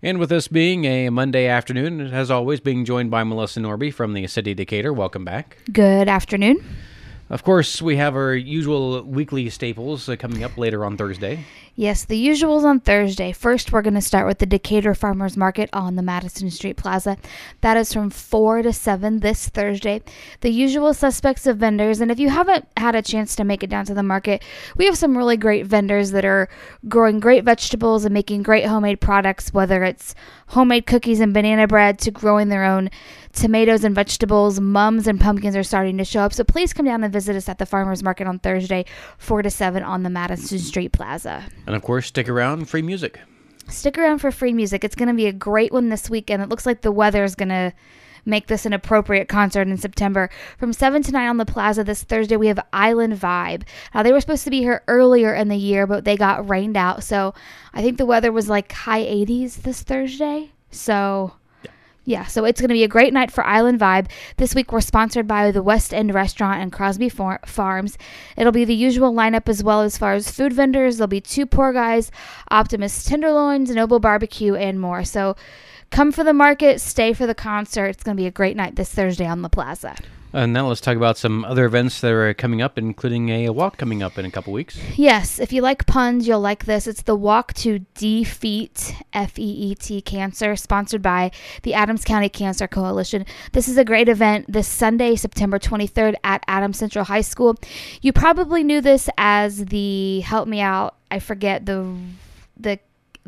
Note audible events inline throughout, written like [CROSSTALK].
And with this being a Monday afternoon, as always, being joined by Melissa Norby from the City Decatur. Welcome back. Good afternoon. Of course, we have our usual weekly staples uh, coming up later on Thursday. Yes, the usuals on Thursday. First, we're going to start with the Decatur Farmers Market on the Madison Street Plaza. That is from 4 to 7 this Thursday. The usual suspects of vendors, and if you haven't had a chance to make it down to the market, we have some really great vendors that are growing great vegetables and making great homemade products, whether it's homemade cookies and banana bread to growing their own tomatoes and vegetables. Mums and pumpkins are starting to show up. So please come down and visit us at the Farmers Market on Thursday, 4 to 7 on the Madison Street Plaza. And of course, stick around, free music. Stick around for free music. It's going to be a great one this weekend. It looks like the weather is going to make this an appropriate concert in September. From 7 to 9 on the plaza this Thursday, we have Island Vibe. Now, they were supposed to be here earlier in the year, but they got rained out. So I think the weather was like high 80s this Thursday. So yeah, so it's going to be a great night for Island Vibe. This week we're sponsored by the West End Restaurant and Crosby Far- Farms. It'll be the usual lineup as well as far as food vendors. There'll be two poor guys, Optimus Tenderloins, Noble Barbecue, and more. So come for the market, stay for the concert. It's going to be a great night this Thursday on the plaza. And now let's talk about some other events that are coming up, including a walk coming up in a couple weeks. Yes, if you like puns, you'll like this. It's the Walk to Defeat F E E T Cancer, sponsored by the Adams County Cancer Coalition. This is a great event this Sunday, September 23rd at Adams Central High School. You probably knew this as the help me out. I forget the the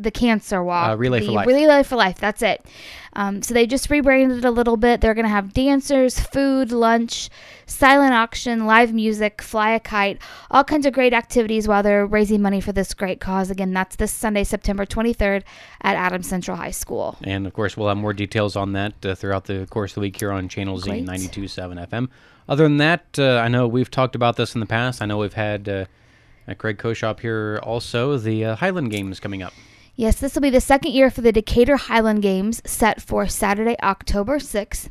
the cancer walk. Uh, Relay the for Life. Relay for Life. That's it. Um, so they just rebranded it a little bit. They're going to have dancers, food, lunch, silent auction, live music, fly a kite, all kinds of great activities while they're raising money for this great cause. Again, that's this Sunday, September 23rd at Adams Central High School. And of course, we'll have more details on that uh, throughout the course of the week here on Channel Z Great. 92.7 FM. Other than that, uh, I know we've talked about this in the past. I know we've had uh, Greg Koshop here also the uh, Highland Games coming up. Yes, this will be the second year for the Decatur Highland Games set for Saturday, October 6th.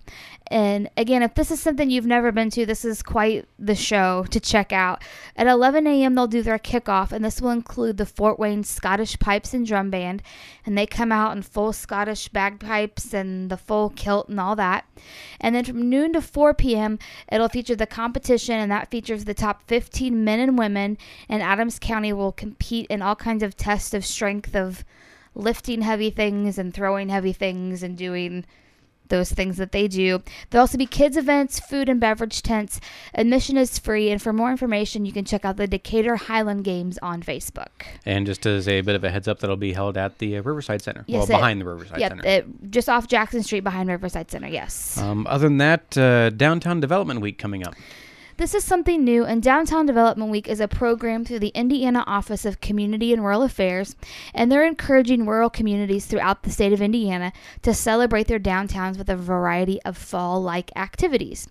And again, if this is something you've never been to, this is quite the show to check out. At 11 a.m., they'll do their kickoff, and this will include the Fort Wayne Scottish Pipes and Drum Band. And they come out in full Scottish bagpipes and the full kilt and all that. And then from noon to 4 p.m., it'll feature the competition, and that features the top 15 men and women. And Adams County will compete in all kinds of tests of strength of lifting heavy things and throwing heavy things and doing those things that they do. There'll also be kids events, food and beverage tents. Admission is free, and for more information, you can check out the Decatur Highland Games on Facebook. And just as a bit of a heads up, that'll be held at the uh, Riverside Center. Yes, well, it- behind the Riverside Yep, Center. it, just off Jackson Street behind Riverside Center. Yes. um, other than that, uh, Downtown Development Week coming up. This is something new, and Downtown Development Week is a program through the Indiana Office of Community and Rural Affairs, and they're encouraging rural communities throughout the state of Indiana to celebrate their downtowns with a variety of fall like activities.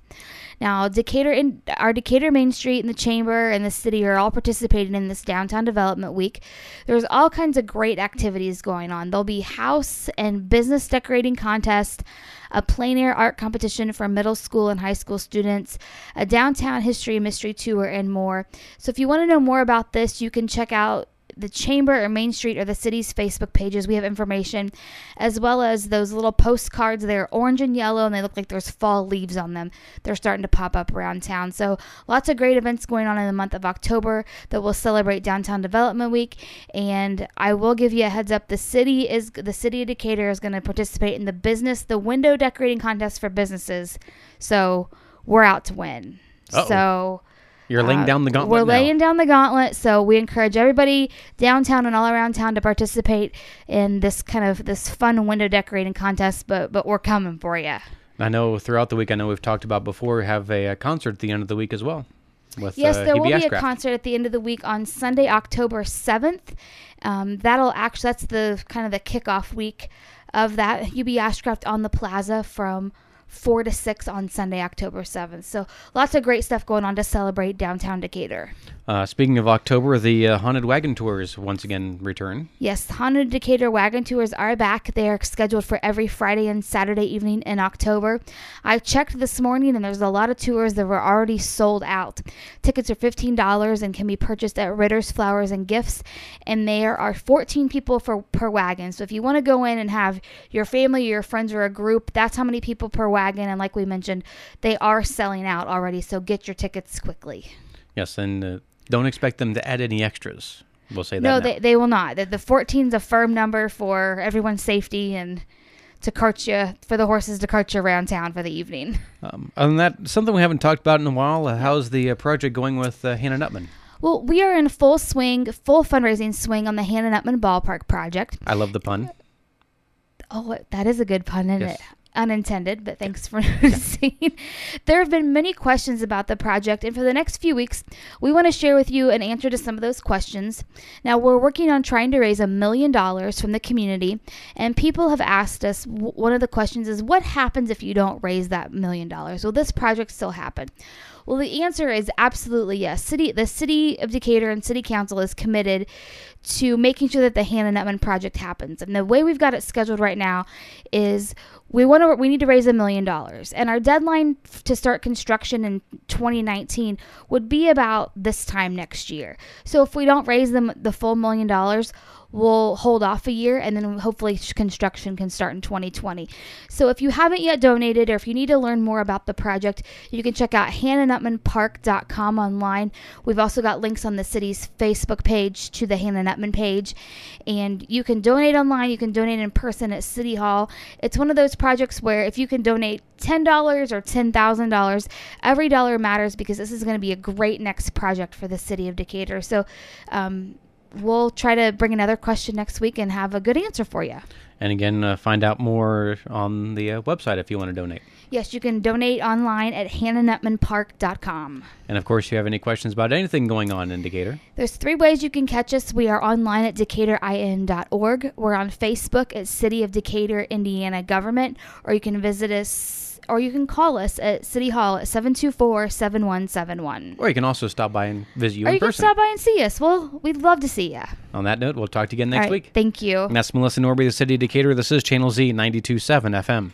Now, Decatur, in, our Decatur Main Street and the Chamber and the city are all participating in this Downtown Development Week. There's all kinds of great activities going on. There'll be house and business decorating contests, a plein air art competition for middle school and high school students, a downtown history and mystery tour, and more. So, if you want to know more about this, you can check out the Chamber or Main Street or the city's Facebook pages. We have information as well as those little postcards. They're orange and yellow and they look like there's fall leaves on them. They're starting to pop up around town. So, lots of great events going on in the month of October that will celebrate Downtown Development Week. And I will give you a heads up the city is the city of Decatur is going to participate in the business, the window decorating contest for businesses. So, we're out to win. Uh-oh. So, You're laying uh, down the gauntlet We're now. laying down the gauntlet, so we encourage everybody downtown and all around town to participate in this kind of this fun window decorating contest. But but we're coming for you. I know throughout the week, I know we've talked about before, we have a, uh concert at the end of the week as well. With, Yes, uh, there will be a concert at the end of the week on Sunday, October seventh. Um, that'll actually that's the kind of the kickoff week of that UB Ashcraft on the Plaza from. 4 to 6 on Sunday, October 7th. So, lots of great stuff going on to celebrate downtown Decatur. Uh, speaking of October, the uh, haunted wagon tours once again return. Yes, Haunted Decatur wagon tours are back. They are scheduled for every Friday and Saturday evening in October. I checked this morning and there's a lot of tours that were already sold out. Tickets are $15 and can be purchased at Ritter's Flowers and Gifts, and there are 14 people for per wagon. So if you want to go in and have your family, or your friends, or a group, that's how many people per wagon. And like we mentioned, they are selling out already. So get your tickets quickly. Yes, and uh, don't expect them to add any extras. We'll say that. No, now. they, they will not. The, the 14 is a firm number for everyone's safety and to cart you, for the horses to cart you around town for the evening. Um, other than that, something we haven't talked about in a while. Uh, how's the uh, project going with uh, Hanna Nuttman? Well, we are in full swing, full fundraising swing on the Hanna Nuttman Ballpark project. I love the pun. Oh, that is a good pun, isn't Yes. it? Unintended, but thanks for [LAUGHS] noticing. there have been many questions about the project, and for the next few weeks, we want to share with you an answer to some of those questions. Now, we're working on trying to raise a million dollars from the community, and people have asked us w- one of the questions is what happens if you don't raise that million dollars? Will this project still happen? Well, the answer is absolutely yes. City, the city of Decatur and city council is committed to making sure that the Hanna Nuttman project happens. And the way we've got it scheduled right now is we want to we need to raise a million dollars, and our deadline to start construction in 2019 would be about this time next year. So if we don't raise them the full million dollars, we'll hold off a year and then hopefully construction can start in 2020. So if you haven't yet donated or if you need to learn more about the project, you can check out hannahnutmanpark.com online. We've also got links on the city's Facebook page to the Hanna Nuttman page. And you can donate online, you can donate in person at City Hall. It's one of those projects where if you can donate $10 or $10,000, every dollar matters because this is going to be a great next project for the city of Decatur. So, um, we'll try to bring another question next week and have a good answer for you. And again, uh, find out more on the uh, website if you want to donate. Yes, you can donate online at hannahnutmanpark.com. And of course, if you have any questions about anything going on in Decatur, There's three ways you can catch us. We are online at decaturin.org. We're on Facebook at City of Decatur, Indiana Government, or you can visit us or you can call us at City Hall at 724-7171. or you can also stop by and visit you Or in you can stop by and see us. Well, we'd love to see you. On that note, we'll talk to you again next right, week. Thank you. And that's Melissa Norby, the City of Decatur. This is Channel Z 92.7 FM.